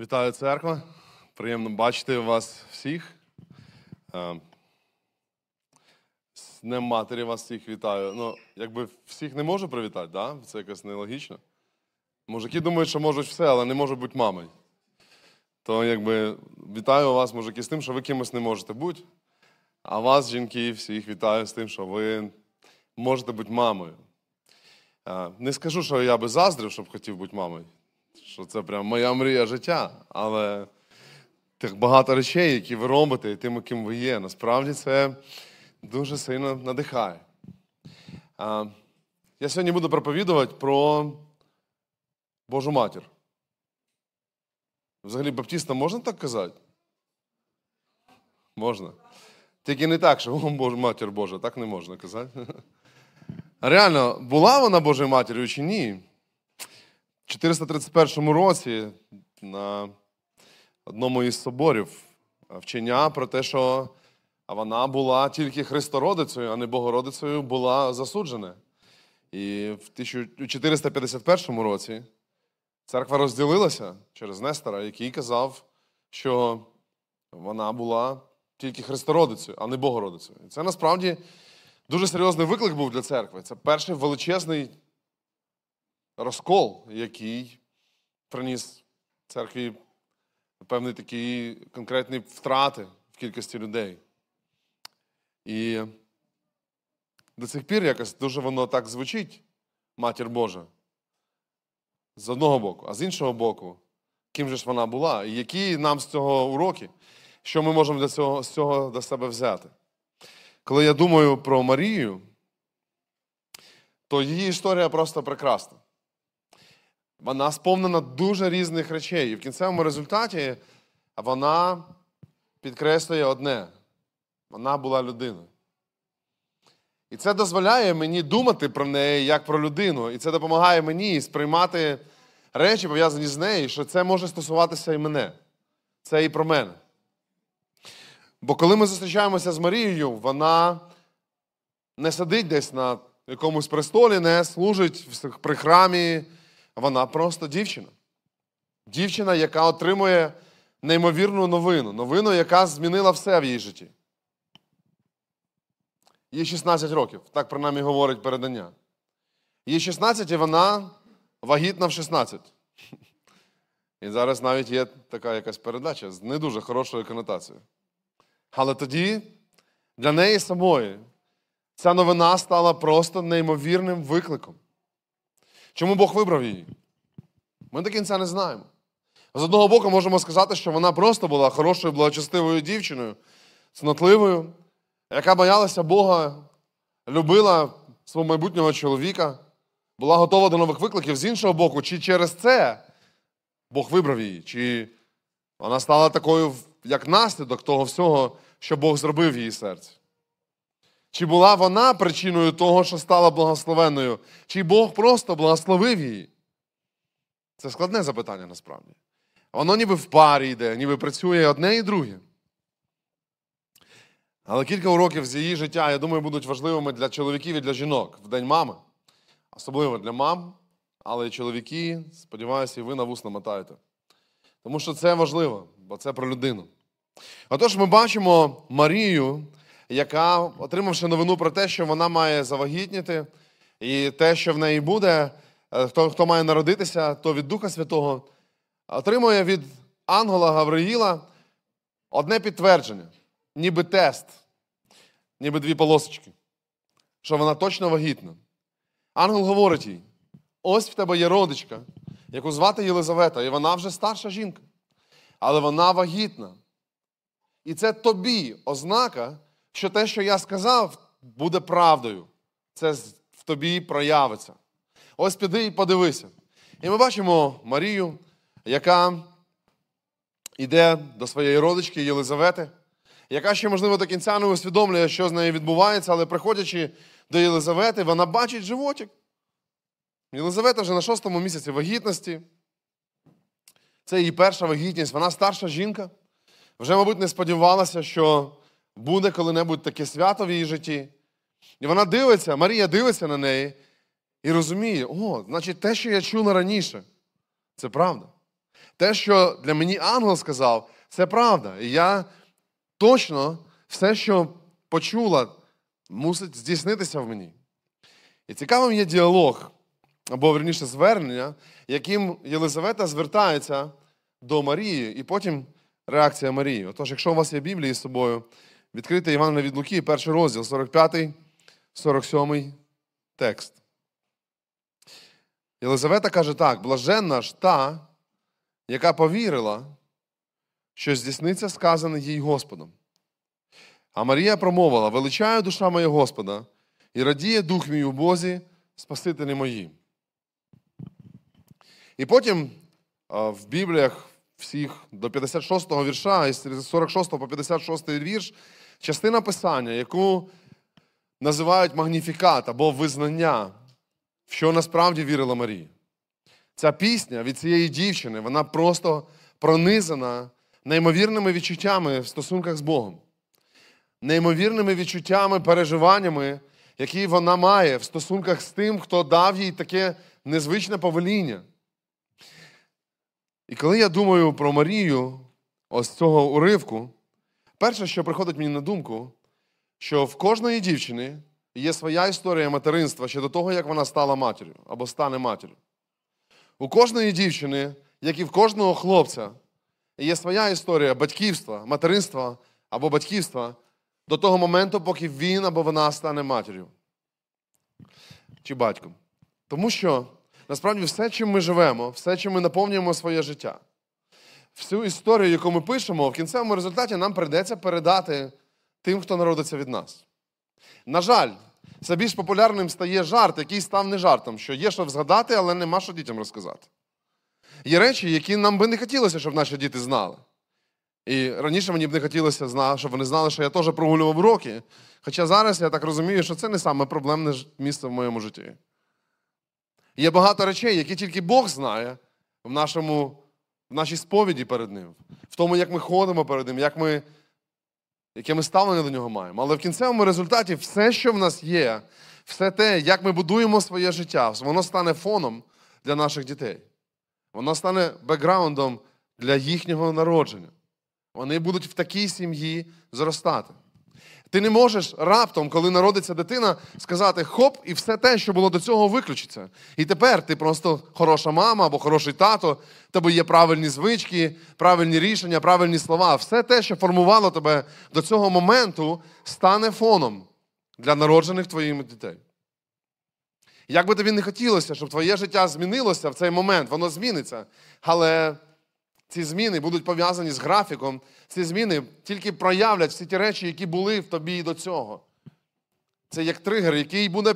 Вітаю церква. Приємно бачити вас всіх. Е, З Днем Матері вас всіх вітаю. Ну, якби всіх не можу привітати, да? це якось нелогічно. Мужики думають, що можуть все, але не можуть бути мамою. То якби вітаю вас, мужики, з тим, що ви кимось не можете бути. А вас, жінки, всіх вітаю з тим, що ви можете бути мамою. Е, Не скажу, що я би заздрив, щоб хотів бути мамою що це прям моя мрія життя. Але тих багато речей, які ви робите, і тим, ким ви є, насправді це дуже сильно надихає. Я сьогодні буду проповідувати про Божу матір. Взагалі, баптістам можна так казати? Можна. Тільки не так, що Боже, матір Божа, так не можна казати. Реально, була вона Божою матір'ю чи ні? В 431 році на одному із соборів вчення про те, що вона була тільки Христородицею, а не Богородицею, була засуджена. І в 1451 році церква розділилася через Нестора, який казав, що вона була тільки Христородицею, а не Богородицею. І це насправді дуже серйозний виклик був для церкви. Це перший величезний розкол, який приніс церкві певні такі конкретні втрати в кількості людей. І до цих пір якось дуже воно так звучить, матір Божа. З одного боку, а з іншого боку, ким же ж вона була, і які нам з цього уроки, що ми можемо для цього, з цього до себе взяти. Коли я думаю про Марію, то її історія просто прекрасна. Вона сповнена дуже різних речей. І в кінцевому результаті вона підкреслює одне: вона була людиною. І це дозволяє мені думати про неї як про людину. І це допомагає мені сприймати речі, пов'язані з нею, що це може стосуватися і мене. Це і про мене. Бо коли ми зустрічаємося з Марією, вона не сидить десь на якомусь престолі, не служить при храмі. Вона просто дівчина. Дівчина, яка отримує неймовірну новину. Новину, яка змінила все в її житті. Їй 16 років, так принаймні говорить передання. Їй 16 і вона вагітна в 16. І зараз навіть є така якась передача з не дуже хорошою конотацією. Але тоді для неї самої ця новина стала просто неймовірним викликом. Чому Бог вибрав її? Ми до кінця не знаємо. З одного боку, можемо сказати, що вона просто була хорошою, благочестивою дівчиною, цнотливою, яка боялася Бога, любила свого майбутнього чоловіка, була готова до нових викликів з іншого боку, чи через це Бог вибрав її, чи вона стала такою, як наслідок того всього, що Бог зробив в її серці. Чи була вона причиною того, що стала благословенною? Чи Бог просто благословив її? Це складне запитання насправді. Воно ніби в парі йде, ніби працює одне і друге. Але кілька уроків з її життя, я думаю, будуть важливими для чоловіків і для жінок в День мами. Особливо для мам, але й чоловіки, сподіваюся, і ви на вус намотаєте. Тому що це важливо, бо це про людину. Отож, ми бачимо Марію яка, отримавши новину про те, що вона має завагітніти, і те, що в неї буде, е, хто хто має народитися, то від Духа Святого, отримує від ангела Гавриїла одне підтвердження, ніби тест, ніби дві полосочки, що вона точно вагітна. Ангел говорить їй: ось в тебе є родичка, яку звати Єлизавета, і вона вже старша жінка, але вона вагітна. І це тобі ознака, що те, що я сказав, буде правдою. Це в тобі проявиться. Ось піди і подивися. І ми бачимо Марію, яка йде до своєї родички Єлизавети, яка ще, можливо, до кінця не усвідомлює, що з нею відбувається, але приходячи до Єлизавети, вона бачить животик. Єлизавета вже на шостому місяці вагітності. Це її перша вагітність, вона старша жінка. Вже, мабуть, не сподівалася, що буде коли-небудь таке свято в її житті. І вона дивиться, Марія дивиться на неї і розуміє, о, значить, те, що я чула раніше, це правда. Те, що для мені ангел сказав, це правда. І я точно все, що почула, мусить здійснитися в мені. І цікавим є діалог, або верніше звернення, яким Єлизавета звертається до Марії, і потім реакція Марії. Отож, якщо у вас є Біблія з собою, відкрийте Івана від Луки, перший розділ, 45, 47 текст. Єлизавета каже так: блаженна ж та, яка повірила, що здійсниться сказане їй Господом. А Марія промовила: величаю душа моя Господа, і радіє дух мій у Бозі, Спасителі мої. І потім в Бібліях всіх до 56-го вірша, і з 46 по 56 вірш, частина писання, яку називають магніфікат або визнання, в що насправді вірила Марія. Ця пісня від цієї дівчини, вона просто пронизана неймовірними відчуттями в стосунках з Богом, неймовірними відчуттями, переживаннями, які вона має в стосунках з тим, хто дав їй таке незвичне повеління. І коли я думаю про Марію, ось цього уривку, перше, що приходить мені на думку, що в кожної дівчини є своя історія материнства ще до того, як вона стала матір'ю або стане матір'ю. У кожної дівчини, як і в кожного хлопця, є своя історія батьківства, материнства або батьківства до того моменту, поки він або вона стане матір'ю чи батьком. Тому що насправді все, чим ми живемо, все, чим ми наповнюємо своє життя, всю історію, яку ми пишемо, в кінцевому результаті нам прийдеться передати тим, хто народиться від нас. На жаль, це більш популярним стає жарт, який став не жартом, що є що згадати, але нема що дітям розказати. Є речі, які нам би не хотілося, щоб наші діти знали. І раніше мені б не хотілося, щоб вони знали, що я теж прогулював уроки. Хоча зараз я так розумію, що це не саме проблемне місце в моєму житті. Є багато речей, які тільки Бог знає в, нашому, в нашій сповіді перед Ним, в тому, як ми ходимо перед Ним, як ми, яке ми ставлення до нього маємо. Але в кінцевому результаті все, що в нас є, все те, як ми будуємо своє життя, воно стане фоном для наших дітей. Воно стане бекграундом для їхнього народження. Вони будуть в такій сім'ї зростати. Ти не можеш раптом, коли народиться дитина, сказати хоп, і все те, що було до цього, виключиться. І тепер ти просто хороша мама або хороший тато, тебе є правильні звички, правильні рішення, правильні слова. Все те, що формувало тебе до цього моменту, стане фоном для народжених твоїми дітей. Як би тобі не хотілося, щоб твоє життя змінилося в цей момент, воно зміниться. Але ці зміни будуть пов'язані з графіком. Ці зміни тільки проявлять всі ті речі, які були в тобі і до цього. Це як тригер, який буде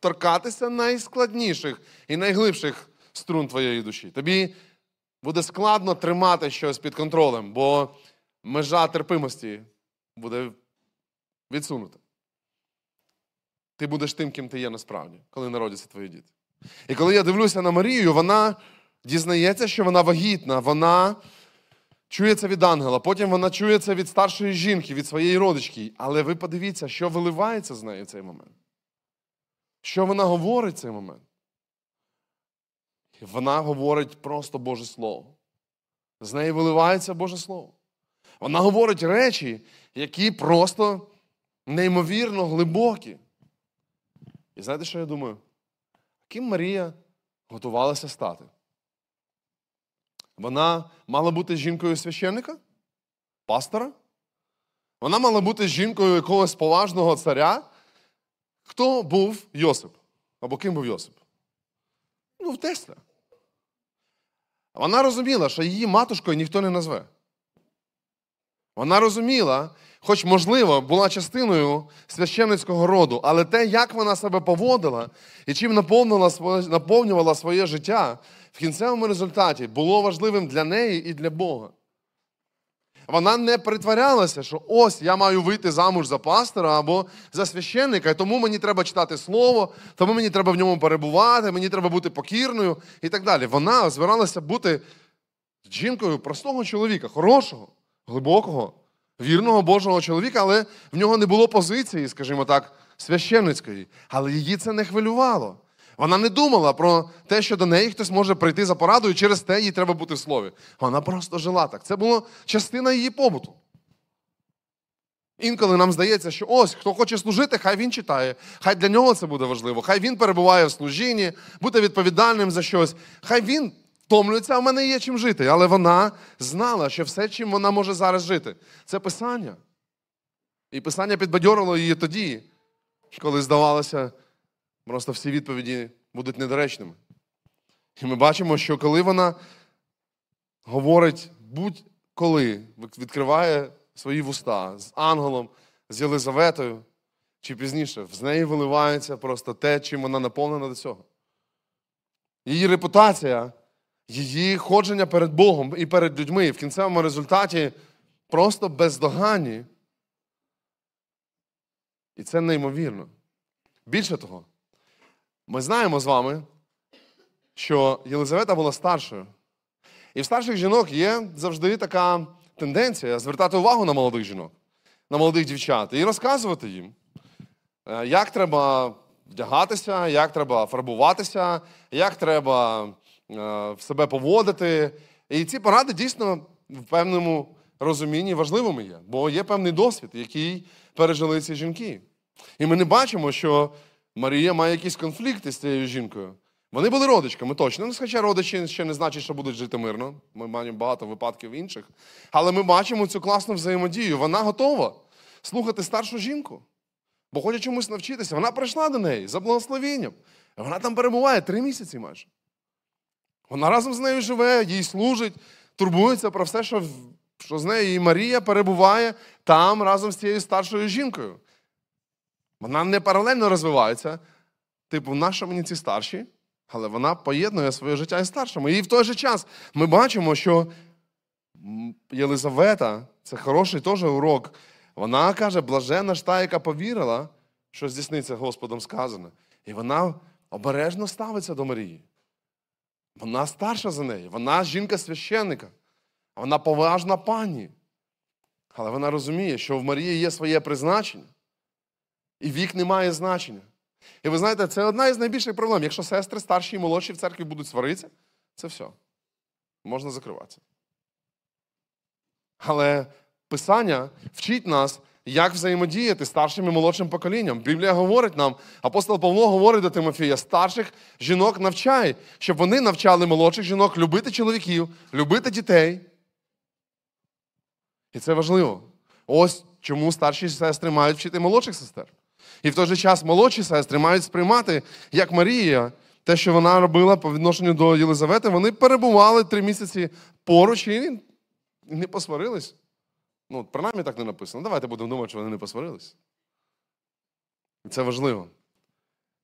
торкатися найскладніших і найглибших струн твоєї душі. Тобі буде складно тримати щось під контролем, бо межа терпимості буде відсунута. Ти будеш тим, ким ти є насправді, коли народяться твої діти. І коли я дивлюся на Марію, вона дізнається, що вона вагітна, вона чує це від ангела, потім вона чує це від старшої жінки, від своєї родички. Але ви подивіться, що виливається з нею в цей момент. Що вона говорить в цей момент? Вона говорить просто Боже Слово. З неї виливається Боже Слово. Вона говорить речі, які просто неймовірно глибокі. І знаєте, що я думаю? Ким Марія готувалася стати? Вона мала бути жінкою священника? Пастора? Вона мала бути жінкою якогось поважного царя? Хто був Йосип? Або ким був Йосип? Ну, в Тесля. Вона розуміла, що її матушкою ніхто не назве. Вона розуміла, хоч, можливо, була частиною священницького роду, але те, як вона себе поводила і чим наповнювала своє життя, в кінцевому результаті було важливим для неї і для Бога. Вона не притворялася, що ось я маю вийти замуж за пастора або за священника, і тому мені треба читати слово, тому мені треба в ньому перебувати, мені треба бути покірною і так далі. Вона збиралася бути жінкою простого чоловіка, хорошого, глибокого, вірного Божого чоловіка, але в нього не було позиції, скажімо так, священницької. Але її це не хвилювало. Вона не думала про те, що до неї хтось може прийти за порадою, через те їй треба бути в слові. Вона просто жила так. Це була частина її побуту. Інколи нам здається, що ось хто хоче служити, хай він читає, хай для нього це буде важливо, хай він перебуває в служінні, бути відповідальним за щось. Хай він втомлюється, а в мене є чим жити. Але вона знала, що все, чим вона може зараз жити, це писання. І писання підбадьорило її тоді, коли здавалося, просто всі відповіді будуть недоречними. І ми бачимо, що коли вона говорить будь-коли, відкриває свої вуста з ангелом, з Єлизаветою, чи пізніше, з неї виливається просто те, чим вона наповнена до цього. Її репутація, її ходження перед Богом і перед людьми в кінцевому результаті просто бездоганні. І це неймовірно. Більше того, ми знаємо з вами, що Єлизавета була старшою. І в старших жінок є завжди така тенденція звертати увагу на молодих жінок, на молодих дівчат і розказувати їм, е, як треба вдягатися, як треба фарбуватися, як треба в себе поводити. І ці поради дійсно в певному розумінні важливими є, бо є певний досвід, який пережили ці жінки. І ми не бачимо, що Марія має якісь конфлікти з цією жінкою. Вони були родичками, точно. Ну, хоча родичі ще не значить, що будуть жити мирно. Ми маємо багато випадків інших. Але ми бачимо цю класну взаємодію. Вона готова слухати старшу жінку, бо хоче чомусь навчитися. Вона прийшла до неї за благословенням. Вона там перебуває три місяці майже. Вона разом з нею живе, їй служить, турбується про все, що що з нею і Марія перебуває там разом з цією старшою жінкою. Вона не паралельно розвивається. Типу, нащо мені ці старші? Але вона поєднує своє життя із старшими. І в той же час ми бачимо, що Єлизавета це хороший теж урок. Вона каже, блажена ж та, яка повірила, що здійсниться Господом сказане. І вона обережно ставиться до Марії. Вона старша за неї, вона жінка священника, вона поважна пані. Але вона розуміє, що в Марії є своє призначення, і вік не має значення. І ви знаєте, це одна із найбільших проблем. Якщо сестри старші і молодші в церкві будуть сваритися, це все. Можна закриватися. Але Писання вчить нас, як взаємодіяти старшим і молодшим поколінням. Біблія говорить нам, апостол Павло говорить до Тимофія, старших жінок навчай, щоб вони навчали молодших жінок любити чоловіків, любити дітей. І це важливо. Ось чому старші сестри мають вчити молодших сестер. І в той же час молодші сестри мають сприймати, як Марія, те, що вона робила по відношенню до Єлизавети, вони перебували три місяці поруч і не посварились. Ну, принаймні так не написано. Давайте будемо думати, що вони не посварились. І це важливо.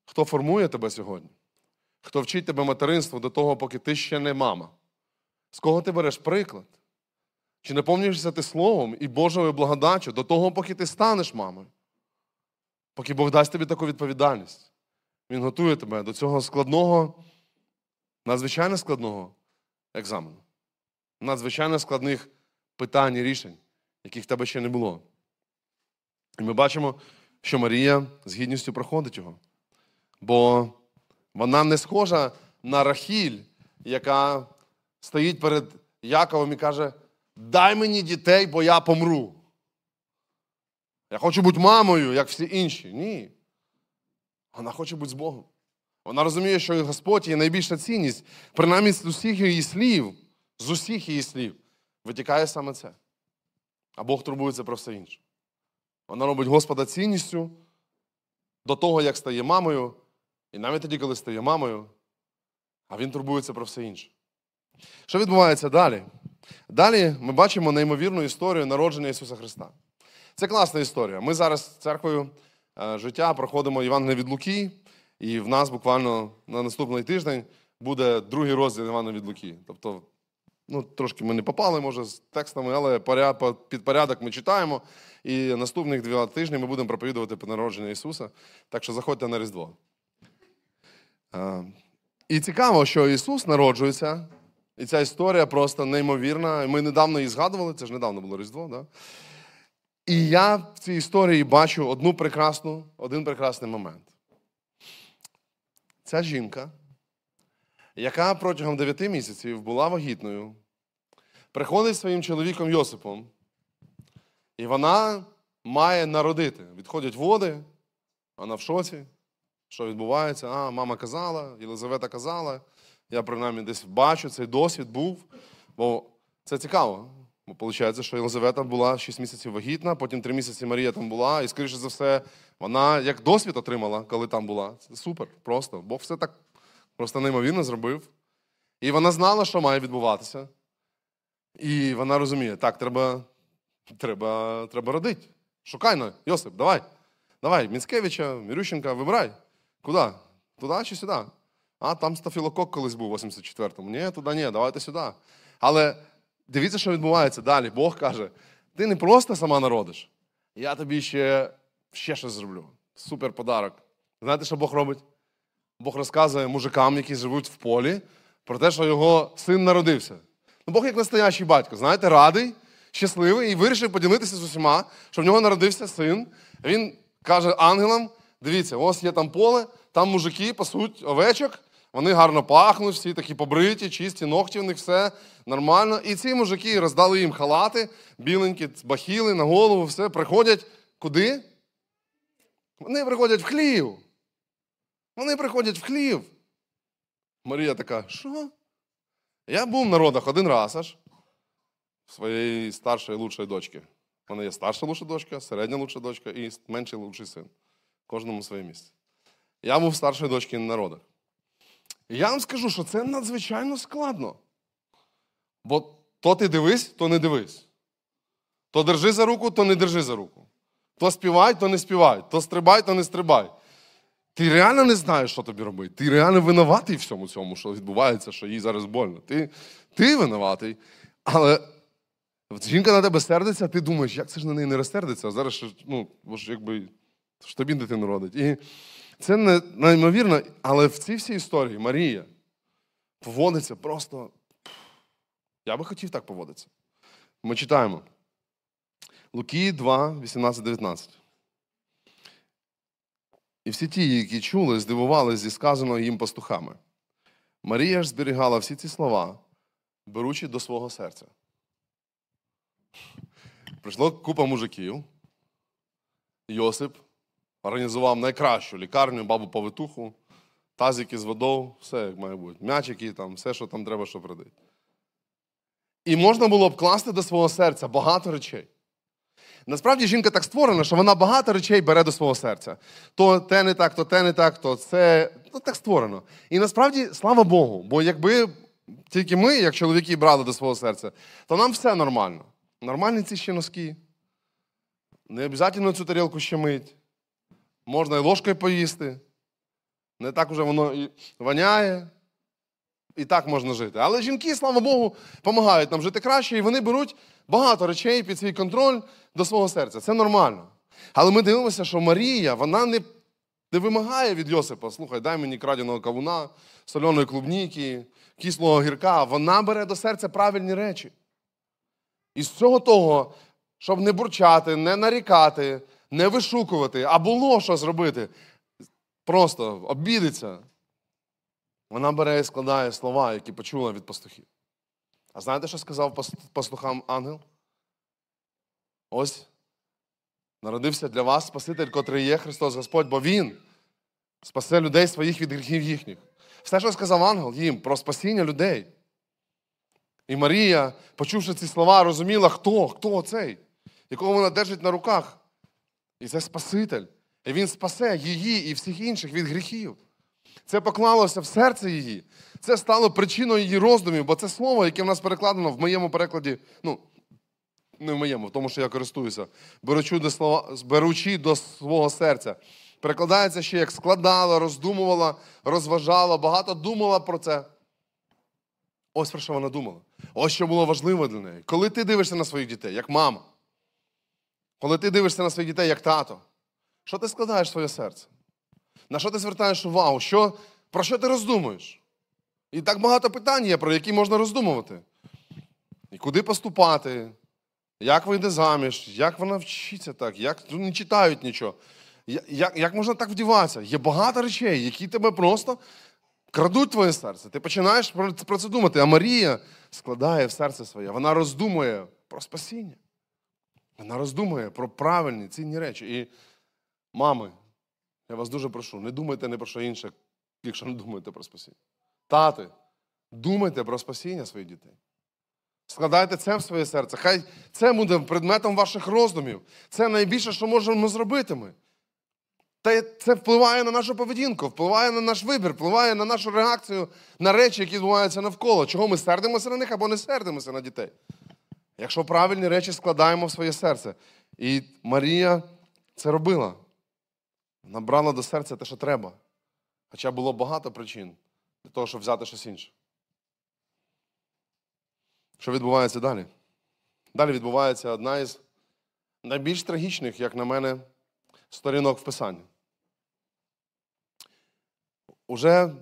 Хто формує тебе сьогодні? Хто вчить тебе материнству до того, поки ти ще не мама? З кого ти береш приклад? Чи наповнюєшся ти словом і Божою благодаттю до того, поки ти станеш мамою? поки Бог дасть тобі таку відповідальність. Він готує тебе до цього складного, надзвичайно складного екзамену, надзвичайно складних питань і рішень, яких в тебе ще не було. І ми бачимо, що Марія з гідністю проходить його. Бо вона не схожа на Рахіль, яка стоїть перед Яковом і каже: Дай мені дітей, бо я помру. Я хочу бути мамою, як всі інші. Ні. Вона хоче бути з Богом. Вона розуміє, що Господь є найбільша цінність. Принаймні з усіх її слів, з усіх її слів, витікає саме це. А Бог турбується про все інше. Вона робить Господа цінністю до того, як стає мамою, і навіть тоді, коли стає мамою, а він турбується про все інше. Що відбувається далі? Далі ми бачимо неймовірну історію народження Ісуса Христа. Це класна історія. Ми зараз з церквою е, життя проходимо Івана від Луки, і в нас буквально на наступний тиждень буде другий розділ Івана від Луки. Тобто, ну, трошки ми не попали, може, з текстами, але під порядок ми читаємо. І наступних два тижні ми будемо проповідувати про народження Ісуса. Так що заходьте на Різдво. І цікаво, що Ісус народжується, і ця історія просто неймовірна. Ми недавно її згадували, це ж недавно було Різдво. Да? І я в цій історії бачу одну прекрасну, один прекрасний момент. ця жінка, яка протягом 9 місяців була вагітною, приходить своїм чоловіком Йосипом, і вона має народити. Відходять води, вона в шоці. Що відбувається? А, мама казала, Єлизавета казала. Я принаймні десь бачу, цей досвід був. Бо це цікаво. Бо виходить, що Єлизавета була 6 місяців вагітна, потім 3 місяці Марія там була, і, скоріше за все, вона як досвід отримала, коли там була. Це супер, просто. Бог все так просто неймовірно зробив. І вона знала, що має відбуватися. І вона розуміє, так, треба, треба, треба родити. Шукай на, Йосип, давай. Давай, Міцкевича, Мірющенка, вибирай. Куди? Туди чи сюди? А, там стафілокок колись був у 84-му. Ні, туди ні, давайте сюди. Але дивіться, що відбувається далі. Бог каже: ти не просто сама народиш, я тобі ще, ще щось зроблю. Супер подарок. Знаєте, що Бог робить? Бог розказує мужикам, які живуть в полі, про те, що його син народився. Ну, Бог як настоящий батько, знаєте, радий, щасливий і вирішив поділитися з усіма, що в нього народився син. Він каже ангелам: дивіться, ось є там поле, там мужики пасуть овечок, вони гарно пахнуть, всі такі побриті, чисті, ногті в них все нормально. І ці мужики роздали їм халати, біленькі, бахіли на голову, все, приходять куди? Вони приходять в хлів. Вони приходять в хлів. Марія така, що? Я був в народах один раз аж своєї старшої лучшої дочки. У мене є старша лучша дочка, середня лучша дочка і менший лучший син. Кожному своє місце. Я був старшої дочки на народах. Я вам скажу, що це надзвичайно складно. Бо то ти дивись, то не дивись. То держи за руку, то не держи за руку. То співай, то не співай, то стрибай, то не стрибай. Ти реально не знаєш, що тобі робити. Ти реально винуватий в всьому цьому, що відбувається, що їй зараз больно. Ти ти винуватий. Але жінка на тебе сердиться, а ти думаєш, як це ж на неї не розсердиться, а зараз ну, бо ж якби ж тобі дитину родить. І це не неймовірно, але в цій всій історії Марія поводиться просто. Я би хотів так поводитися. Ми читаємо. Луки 2, 18, 19. І всі ті, які чули, здивувалися зі сказаного їм пастухами. Марія ж зберігала всі ці слова, беручи до свого серця. Прийшло купа мужиків. Йосип організував найкращу лікарню, бабу повитуху, тазики з водою, все як має бути. М'ячики, там, все, що там треба, щоб родити. І можна було б класти до свого серця багато речей. Насправді жінка так створена, що вона багато речей бере до свого серця. То те не так, то те не так, то це ну, так створено. І насправді, слава Богу, бо якби тільки ми, як чоловіки, брали до свого серця, то нам все нормально. Нормальні ці ще носки. Не обов'язково цю тарілку ще мить. Можна і ложкою поїсти. Не так уже воно і воняє. І так можна жити. Але жінки, слава Богу, допомагають нам жити краще, і вони беруть багато речей під свій контроль до свого серця. Це нормально. Але ми дивимося, що Марія, вона не не вимагає від Йосипа, слухай, дай мені краденого кавуна, соляної клубніки, кислого гірка. Вона бере до серця правильні речі. І з цього того, щоб не бурчати, не нарікати, не вишукувати, а було що зробити, просто обідиться. Вона бере і складає слова, які почула від пастухів. А знаєте, що сказав пастухам ангел? Ось народився для вас Спаситель, котрий є Христос Господь, бо Він спасе людей своїх від гріхів їхніх. Все, що сказав ангел їм про спасіння людей. І Марія, почувши ці слова, розуміла, хто, хто цей, якого вона держить на руках. І це Спаситель. І Він спасе її і всіх інших від гріхів. Це поклалося в серце її. Це стало причиною її роздумів, бо це слово, яке в нас перекладено в моєму перекладі, ну, не в моєму, в тому, що я користуюся, беручи до слова, беручи до свого серця. Перекладається ще як складала, роздумувала, розважала, багато думала про це. Ось про що вона думала. Ось що було важливо для неї. Коли ти дивишся на своїх дітей, як мама, коли ти дивишся на своїх дітей, як тато, що ти складаєш в своє серце? На що ти звертаєш увагу? Що, Про що ти роздумуєш? І так багато питань є, про які можна роздумувати. І куди поступати, як вийде заміж, як вона вчиться так, як ну, не читають нічого. Як, як можна так вдіватися? Є багато речей, які тебе просто крадуть твоє серце. Ти починаєш про про це думати. А Марія складає в серце своє. Вона роздумує про спасіння. Вона роздумує про правильні, цінні речі. І, мами, я вас дуже прошу, не думайте не про що інше, якщо не думаєте про спасіння. Тати, думайте про спасіння своїх дітей. Складайте це в своє серце. Хай це буде предметом ваших роздумів. Це найбільше, що можемо зробити ми. Та це впливає на нашу поведінку, впливає на наш вибір, впливає на нашу реакцію на речі, які відбуваються навколо. Чого ми сердимося на них або не сердимося на дітей. Якщо правильні речі складаємо в своє серце. І Марія це робила. Вона брала до серця те, що треба. Хоча було багато причин для того, щоб взяти щось інше. Що відбувається далі? Далі відбувається одна із найбільш трагічних, як на мене, сторінок в Писанні. Уже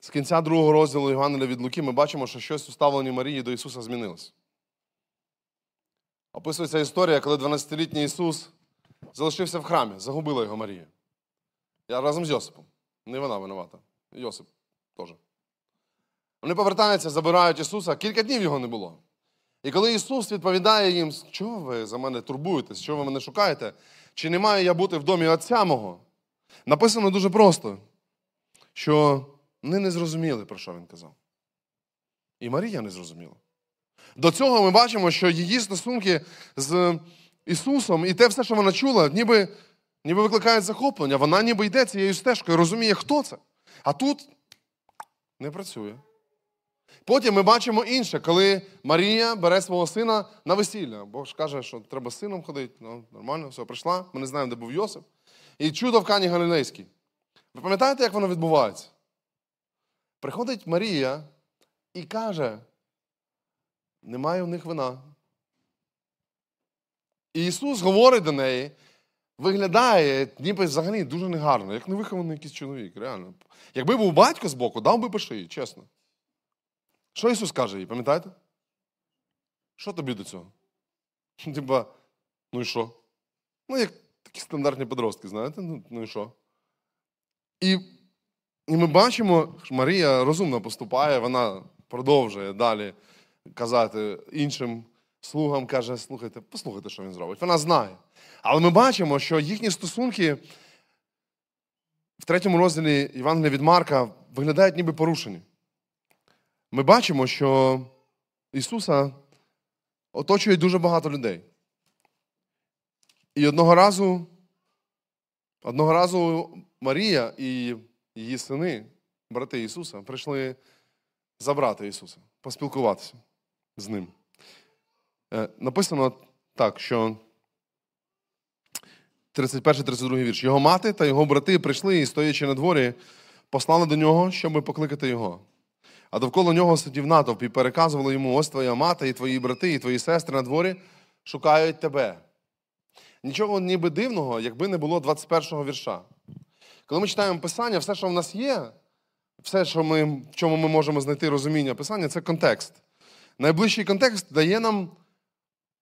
з кінця другого розділу Євангелія від Луки ми бачимо, що щось у ставленні Марії до Ісуса змінилось. Описується історія, коли 12-літній Ісус залишився в храмі, загубила його Марія. Я разом з Йосипом. Не вона винувата. Йосип теж. Вони повертаються, забирають Ісуса, кілька днів його не було. І коли Ісус відповідає їм, чого ви за мене турбуєтесь, чого ви мене шукаєте, чи не маю я бути в домі Отця мого? Написано дуже просто, що вони не зрозуміли, про що він казав. І Марія не зрозуміла. До цього ми бачимо, що її стосунки з Ісусом і те все, що вона чула, ніби, ніби викликають захоплення. Вона ніби йде цією стежкою, розуміє, хто це. А тут не працює. Потім ми бачимо інше, коли Марія бере свого сина на весілля. Бог ж каже, що треба з сином ходити. Ну, нормально, все, прийшла. Ми не знаємо, де був Йосип. І чудо в Кані Галілейській. Ви пам'ятаєте, як воно відбувається? Приходить Марія і каже: немає в них вина. І Ісус говорить до неї, виглядає, ніби взагалі дуже негарно, як невихований якийсь чоловік, реально. Якби був батько з боку, дав би по шиї, чесно. Що Ісус каже їй, пам'ятаєте? Що тобі до цього? Типа, ну і що? Ну, як такі стандартні подростки, знаєте? Ну, ну і що? І, і ми бачимо, що Марія розумно поступає, вона продовжує далі казати іншим слугам, каже, слухайте, послухайте, що він зробить. Вона знає. Але ми бачимо, що їхні стосунки в третьому розділі Євангелія від Марка виглядають ніби порушені. Ми бачимо, що Ісуса оточує дуже багато людей. І одного разу, одного разу Марія і її сини, брати Ісуса, прийшли забрати Ісуса, поспілкуватися з ним. Е, Написано так, що 31-32 вірш. Його мати та його брати прийшли і, стоячи на дворі, послали до нього, щоб покликати його. А довкола нього сидів натовп і переказували йому: ось твоя мати, і твої брати, і твої сестри на дворі шукають тебе. Нічого ніби дивного, якби не було 21-го вірша. Коли ми читаємо Писання, все, що в нас є, все, що ми, в чому ми можемо знайти розуміння Писання, це контекст. Найближчий контекст дає нам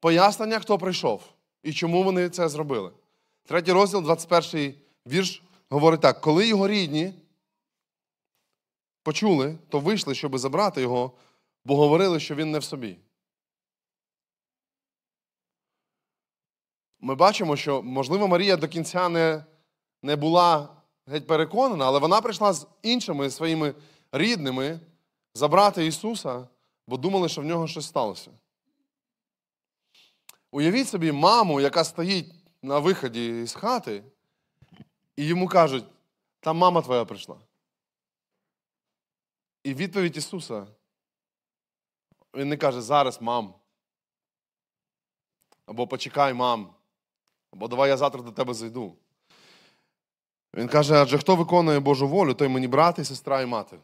пояснення, хто прийшов і чому вони це зробили. Третій розділ, 21 вірш, говорить так: коли його рідні почули, то вийшли, щоб забрати його, бо говорили, що він не в собі. Ми бачимо, що, можливо, Марія до кінця не, не була геть переконана, але вона прийшла з іншими своїми рідними забрати Ісуса, бо думали, що в нього щось сталося. Уявіть собі маму, яка стоїть на виході з хати, і йому кажуть, там мама твоя прийшла. І відповідь Ісуса. Він не каже, зараз мам. Або почекай, мам. Або давай я завтра до тебе зайду. Він каже, адже хто виконує Божу волю, той мені брат і сестра і мати.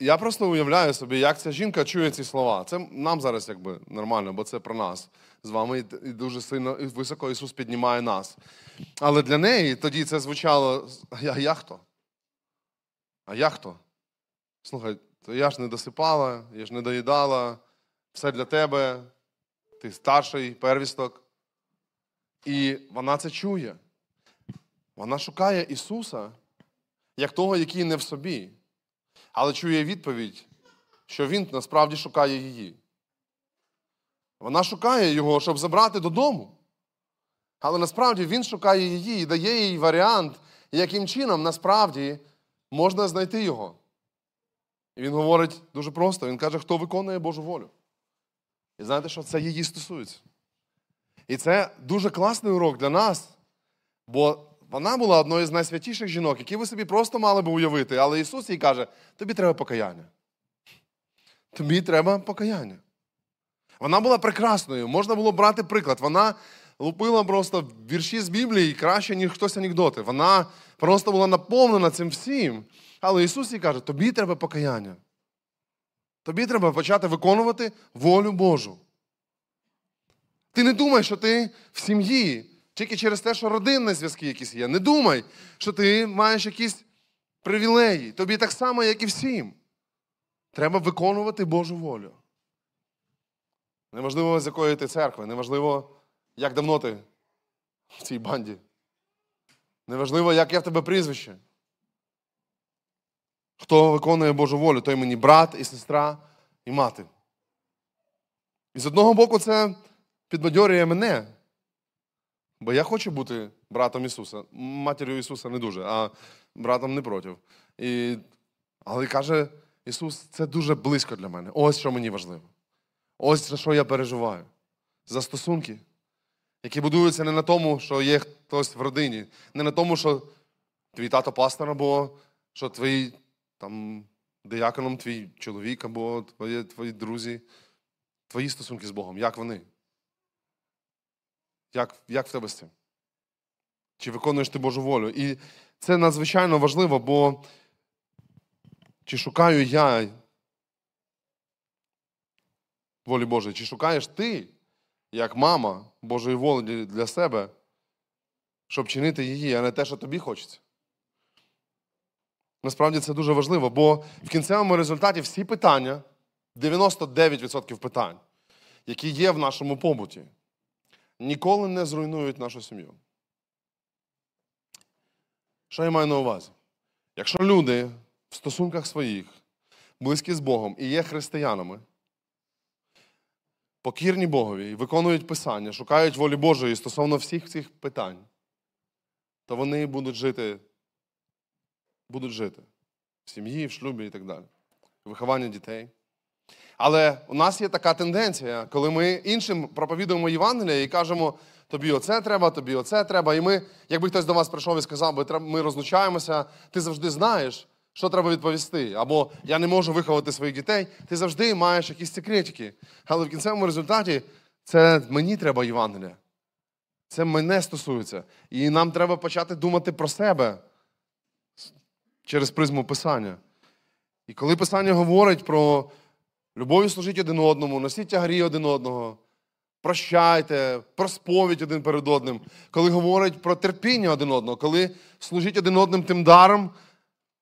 Я просто уявляю собі, як ця жінка чує ці слова. Це нам зараз якби нормально, бо це про нас з вами і дуже сильно і високо Ісус піднімає нас. Але для неї тоді це звучало: я, я хто? А я хто? Слухай, то я ж не досипала, я ж не доїдала, все для тебе, ти старший первісток. І вона це чує. Вона шукає Ісуса як того, який не в собі, але чує відповідь, що Він насправді шукає її. Вона шукає його, щоб забрати додому. Але насправді він шукає її і дає їй варіант, яким чином насправді можна знайти його. І він говорить дуже просто: він каже, хто виконує Божу волю. І знаєте, що це її стосується. І це дуже класний урок для нас, бо вона була одною з найсвятіших жінок, які ви собі просто мали би уявити. Але Ісус їй каже: тобі треба покаяння. Тобі треба покаяння. Вона була прекрасною, можна було брати приклад. Вона лупила просто вірші з Біблії краще, ніж хтось анекдоти. Вона просто була наповнена цим всім. Але Ісус їй каже, тобі треба покаяння. Тобі треба почати виконувати волю Божу. Ти не думай, що ти в сім'ї, тільки через те, що родинні зв'язки якісь є. Не думай, що ти маєш якісь привілеї. Тобі так само, як і всім. Треба виконувати Божу волю. Неважливо, з якої ти церкви, неважливо, як давно ти в цій банді. Неважливо, яке в тебе прізвище. Хто виконує Божу волю, той мені брат і сестра і мати. І з одного боку, це підбадьорює мене. Бо я хочу бути братом Ісуса. Матір'ю Ісуса не дуже, а братом не проти. І... Але каже Ісус, це дуже близько для мене. Ось що мені важливо. Ось за що я переживаю. За стосунки, які будуються не на тому, що є хтось в родині, не на тому, що твій тато пастор, або що твій там, дияконом твій чоловік, або твої, твої друзі, твої стосунки з Богом. Як вони? Як, Як в тебе з цим? Чи виконуєш ти Божу волю? І це надзвичайно важливо, бо чи шукаю я волі Божої, чи шукаєш ти, як мама Божої волі для себе, щоб чинити її, а не те, що тобі хочеться? Насправді це дуже важливо, бо в кінцевому результаті всі питання, 99% питань, які є в нашому побуті, ніколи не зруйнують нашу сім'ю. Що я маю на увазі? Якщо люди в стосунках своїх, близькі з Богом і є християнами, покірні Богові і виконують Писання, шукають волі Божої стосовно всіх цих питань, то вони будуть жити, будуть жити в сім'ї, в шлюбі і так далі, виховання дітей. Але у нас є така тенденція, коли ми іншим проповідуємо Євангелія і кажемо, тобі оце треба, тобі оце треба. І ми, якби хтось до вас прийшов і сказав, ми розлучаємося, ти завжди знаєш, що треба відповісти. Або я не можу виховати своїх дітей, ти завжди маєш якісь секретики. Але в кінцевому результаті це мені треба Євангелія. Це мене стосується. І нам треба почати думати про себе через призму Писання. І коли Писання говорить про любові служіть один одному, носіть тягарі один одного, прощайте, про сповідь один перед одним, коли говорить про терпіння один одного, коли служіть один одним тим даром,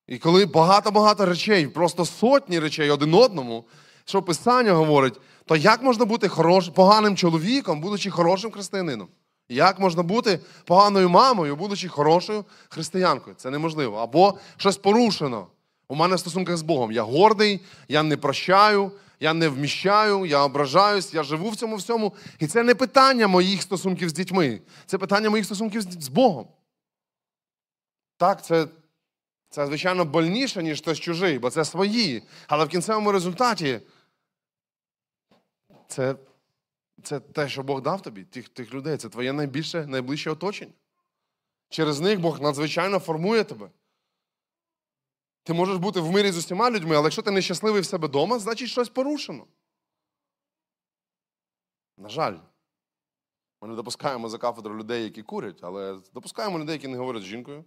і коли багато-багато речей, просто сотні речей один одному, що Писання говорить, то як можна бути хорош, поганим чоловіком, будучи хорошим християнином? Як можна бути поганою мамою, будучи хорошою християнкою? Це неможливо. Або щось порушено. У мене в стосунках з Богом. Я гордий, я не прощаю, я не вміщаю, я ображаюсь, я живу в цьому всьому. І це не питання моїх стосунків з дітьми, це питання моїх стосунків з Богом. Так, це, це звичайно, больніше, ніж хтось чужий, бо це свої. Але в кінцевому результаті це це те, що Бог дав тобі, тих тих людей. Це твоє найбільше, найближче оточення. Через них Бог надзвичайно формує тебе. Ти можеш бути в мирі з усіма людьми, але якщо ти нещасливий в себе вдома, значить щось порушено. На жаль, ми не допускаємо за кафедру людей, які курять, але допускаємо людей, які не говорять з жінкою.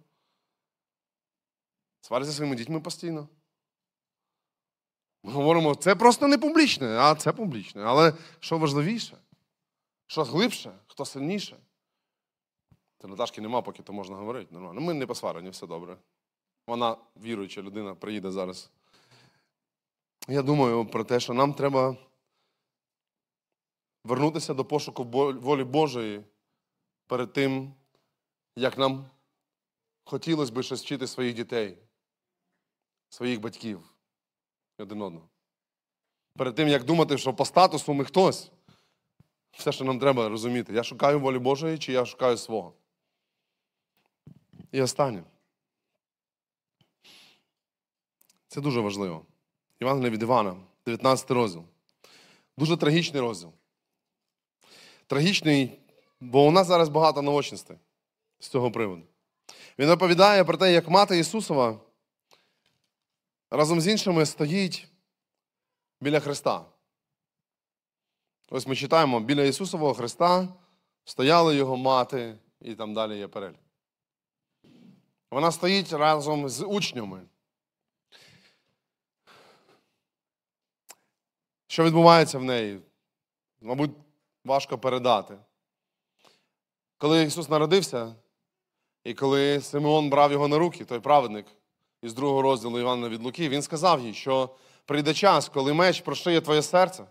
Сваряться своїми дітьми постійно. Ми говоримо, це просто не публічне, а це публічне. Але що важливіше? Що глибше, хто сильніше? Та Наташки нема, поки то можна говорити. Нормально. Ми не посварені, все добре. Вона віруюча людина, приїде зараз. Я думаю про те, що нам треба вернутися до пошуку волі Божої перед тим, як нам хотілося б щось вчити своїх дітей, своїх батьків один одного. Перед тим, як думати, що по статусу ми хтось, все, що нам треба розуміти, я шукаю волі Божої чи я шукаю свого. І останнє. Це дуже важливо. Євангелія від Івана, 19 розділ. Дуже трагічний розділ. Трагічний, бо у нас зараз багато наочностей з цього приводу. Він оповідає про те, як мати Ісусова разом з іншими стоїть біля Христа. Ось ми читаємо, біля Ісусового Христа стояли його мати, і там далі є перелік. Вона стоїть разом з учнями. Що відбувається в неї? Мабуть, важко передати. Коли Ісус народився, і коли Симеон брав його на руки, той праведник із другого розділу Івана від Луки, він сказав їй, що прийде час, коли меч прошиє твоє серце.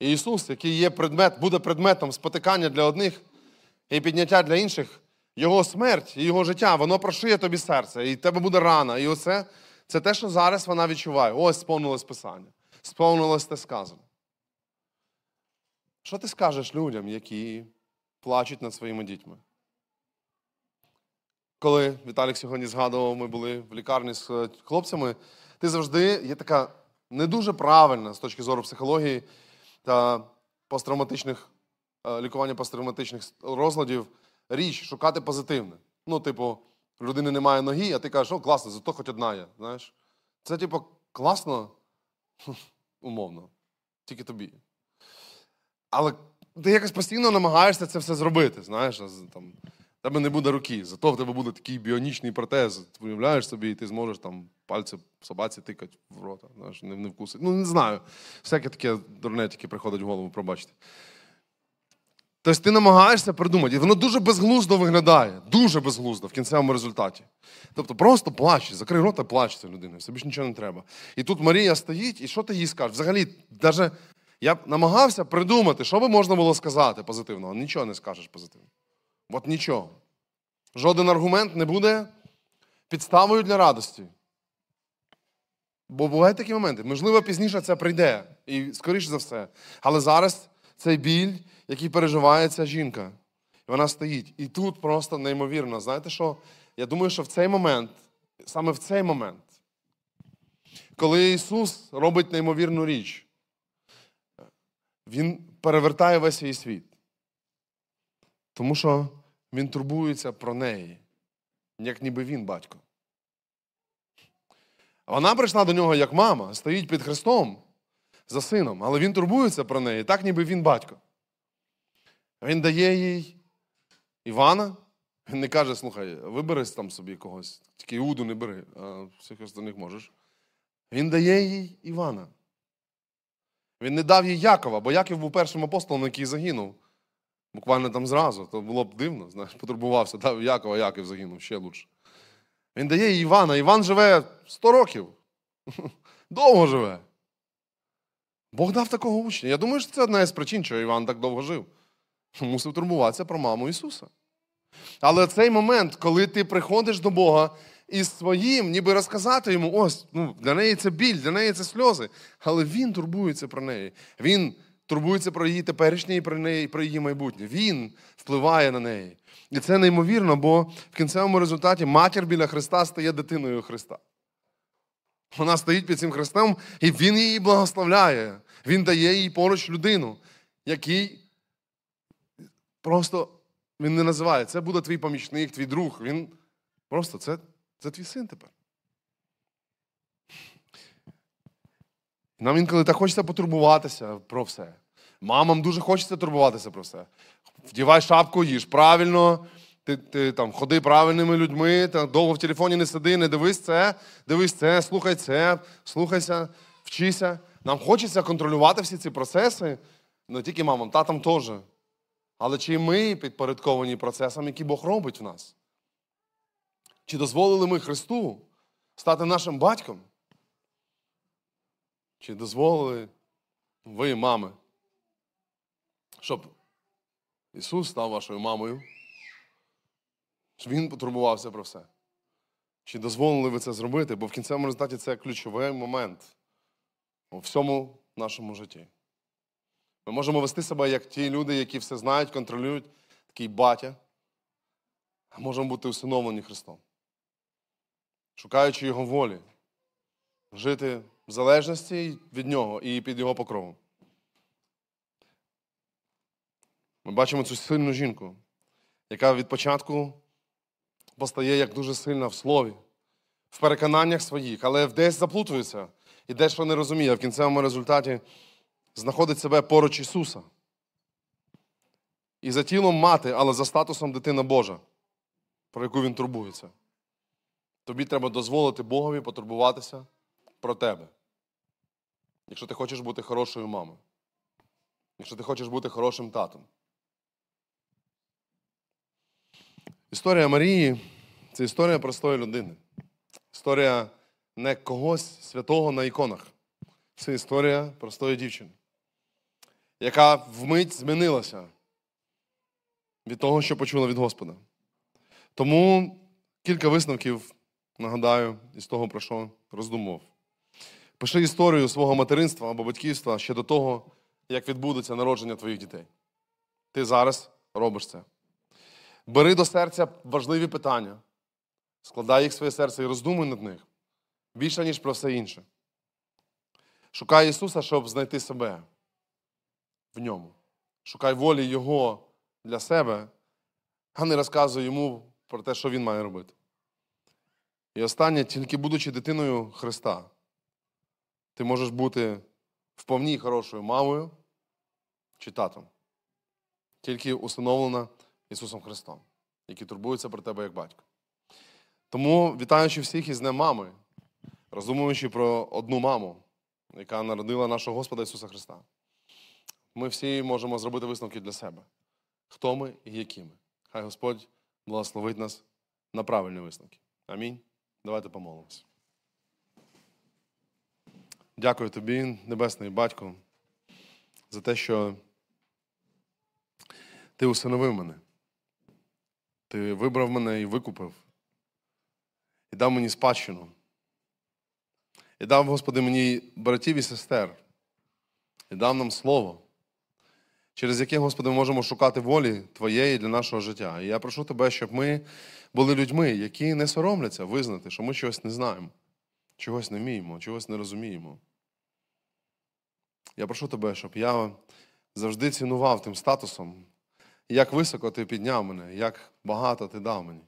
І Ісус, який є предмет, буде предметом спотикання для одних і підняття для інших, Його смерть і Його життя, воно прошиє тобі серце, і тебе буде рана. І оце це те, що зараз вона відчуває. Ось сповнилось Писання. Сповнилось те сказано. Що ти скажеш людям, які плачуть над своїми дітьми? Коли Віталік сьогодні згадував, ми були в лікарні з е, хлопцями, ти завжди є така не дуже правильна з точки зору психології та посттравматичних е, лікування посттравматичних розладів річ шукати позитивне. Ну, типу, людини немає ноги, а ти кажеш, о, класно, зато хоч одна є. Знаєш? Це, типу, класно, умовно, тільки тобі. Але ти якось постійно намагаєшся це все зробити. Знаєш, там, тебе не буде руки, зато в тебе буде такий біонічний протез. Ти уявляєш собі, і ти зможеш там пальці собаці тикати в рота, знаєш, не, не вкусить. Ну, не знаю. Всяке таке дурне тільки приходить в голову, пробачте. Тобто ти намагаєшся придумати, і воно дуже безглуздо виглядає, дуже безглуздо в кінцевому результаті. Тобто просто плач, закрий рота, плач ця людина, все більше нічого не треба. І тут Марія стоїть, і що ти їй скажеш? Взагалі, навіть я намагався придумати, що би можна було сказати позитивного. Нічого не скажеш позитивного. От нічого. Жоден аргумент не буде підставою для радості. Бо бувають такі моменти. Можливо, пізніше це прийде, і скоріше за все. Але зараз цей біль, який переживає ця жінка, вона стоїть. І тут просто неймовірно. Знаєте що? Я думаю, що в цей момент, саме в цей момент, коли Ісус робить неймовірну річ, Він перевертає весь свій світ. Тому що він турбується про неї, як ніби він батько. Вона прийшла до нього як мама, стоїть під Христом за сином, але він турбується про неї, так ніби він батько. Він дає їй Івана. Він не каже, слухай, вибери там собі когось, тільки Іуду не бери, а всіх остальних можеш. Він дає їй Івана. Він не дав їй Якова, бо Яків був першим апостолом, який загинув. Буквально там зразу, то було б дивно, знаєш, потурбувався, дав Якова, Яків загинув ще лучше. Він дає Івана. Іван живе 100 років. Довго живе. Бог дав такого учня. Я думаю, що це одна із причин, чого Іван так довго жив. Мусив турбуватися про маму Ісуса. Але цей момент, коли ти приходиш до Бога і своїм, ніби розказати йому, ось, ну, для неї це біль, для неї це сльози. Але він турбується про неї. Він турбується про її теперішнє і про неї, про її майбутнє. Він впливає на неї. І це неймовірно, бо в кінцевому результаті матір біля Христа стає дитиною Христа. Вона стоїть під цим Христом, і Він її благословляє. Він дає їй поруч людину, який просто він не називає. Це буде твій помічник, твій друг. Він просто це, це твій син тепер. Нам інколи так хочеться потурбуватися про все. Мамам дуже хочеться турбуватися про все. Вдівай шапку, їж правильно, ти ти там ходи правильними людьми, та довго в телефоні не сиди, не дивись це, дивись це, слухай це, слухайся, вчися. Нам хочеться контролювати всі ці процеси, не тільки мамам, татам теж. Але чи ми підпорядковані процесам, які Бог робить в нас? Чи дозволили ми Христу стати нашим батьком? Чи дозволили ви, мами, щоб Ісус став вашою мамою. Чи Він потурбувався про все? Чи дозволили ви це зробити? Бо в кінцевому результаті це ключовий момент у всьому нашому житті. Ми можемо вести себе як ті люди, які все знають, контролюють, такий батя, а можемо бути усиновлені Христом, шукаючи Його волі, жити в залежності від Нього і під Його покровом. Ми бачимо цю сильну жінку, яка від початку постає як дуже сильна в слові, в переконаннях своїх, але десь заплутується і дещо не розуміє, в кінцевому результаті знаходить себе поруч Ісуса. І за тілом мати, але за статусом дитина Божа, про яку він турбується. Тобі треба дозволити Богові потурбуватися про тебе. Якщо ти хочеш бути хорошою мамою, якщо ти хочеш бути хорошим татом. Історія Марії це історія простої людини. Історія не когось святого на іконах. Це історія простої дівчини, яка вмить змінилася від того, що почула від Господа. Тому кілька висновків, нагадаю, із того, про що роздумував. Пиши історію свого материнства або батьківства ще до того, як відбудеться народження твоїх дітей. Ти зараз робиш це. Бери до серця важливі питання, складай їх в своє серце і роздумуй над них більше, ніж про все інше. Шукай Ісуса, щоб знайти себе в ньому. Шукай волі Його для себе, а не розказуй йому про те, що він має робити. І останнє, тільки будучи дитиною Христа, ти можеш бути вповні хорошою мамою чи татом, тільки усиновлена Ісусом Христом, який турбується про тебе як батько. Тому, вітаючи всіх із Днем мами, роздумуючи про одну маму, яка народила нашого Господа Ісуса Христа, ми всі можемо зробити висновки для себе. Хто ми і які ми. Хай Господь благословить нас на правильні висновки. Амінь. Давайте помолимося. Дякую тобі, Небесний Батько, за те, що ти усиновив мене. Ти вибрав мене і викупив, і дав мені спадщину. І дав, Господи, мені братів і сестер, і дав нам слово, через яке, Господи, ми можемо шукати волі Твоєї для нашого життя. І я прошу Тебе, щоб ми були людьми, які не соромляться визнати, що ми чогось не знаємо, чогось не вміємо, чогось не розуміємо. Я прошу Тебе, щоб я завжди цінував тим статусом, як високо ти підняв мене, як багато ти дав мені.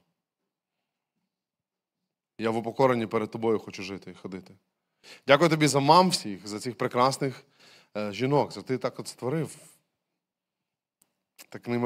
Я в упокоренні перед тобою хочу жити і ходити. Дякую тобі за мам всіх, за цих прекрасних е, жінок, за ти так от створив. Так.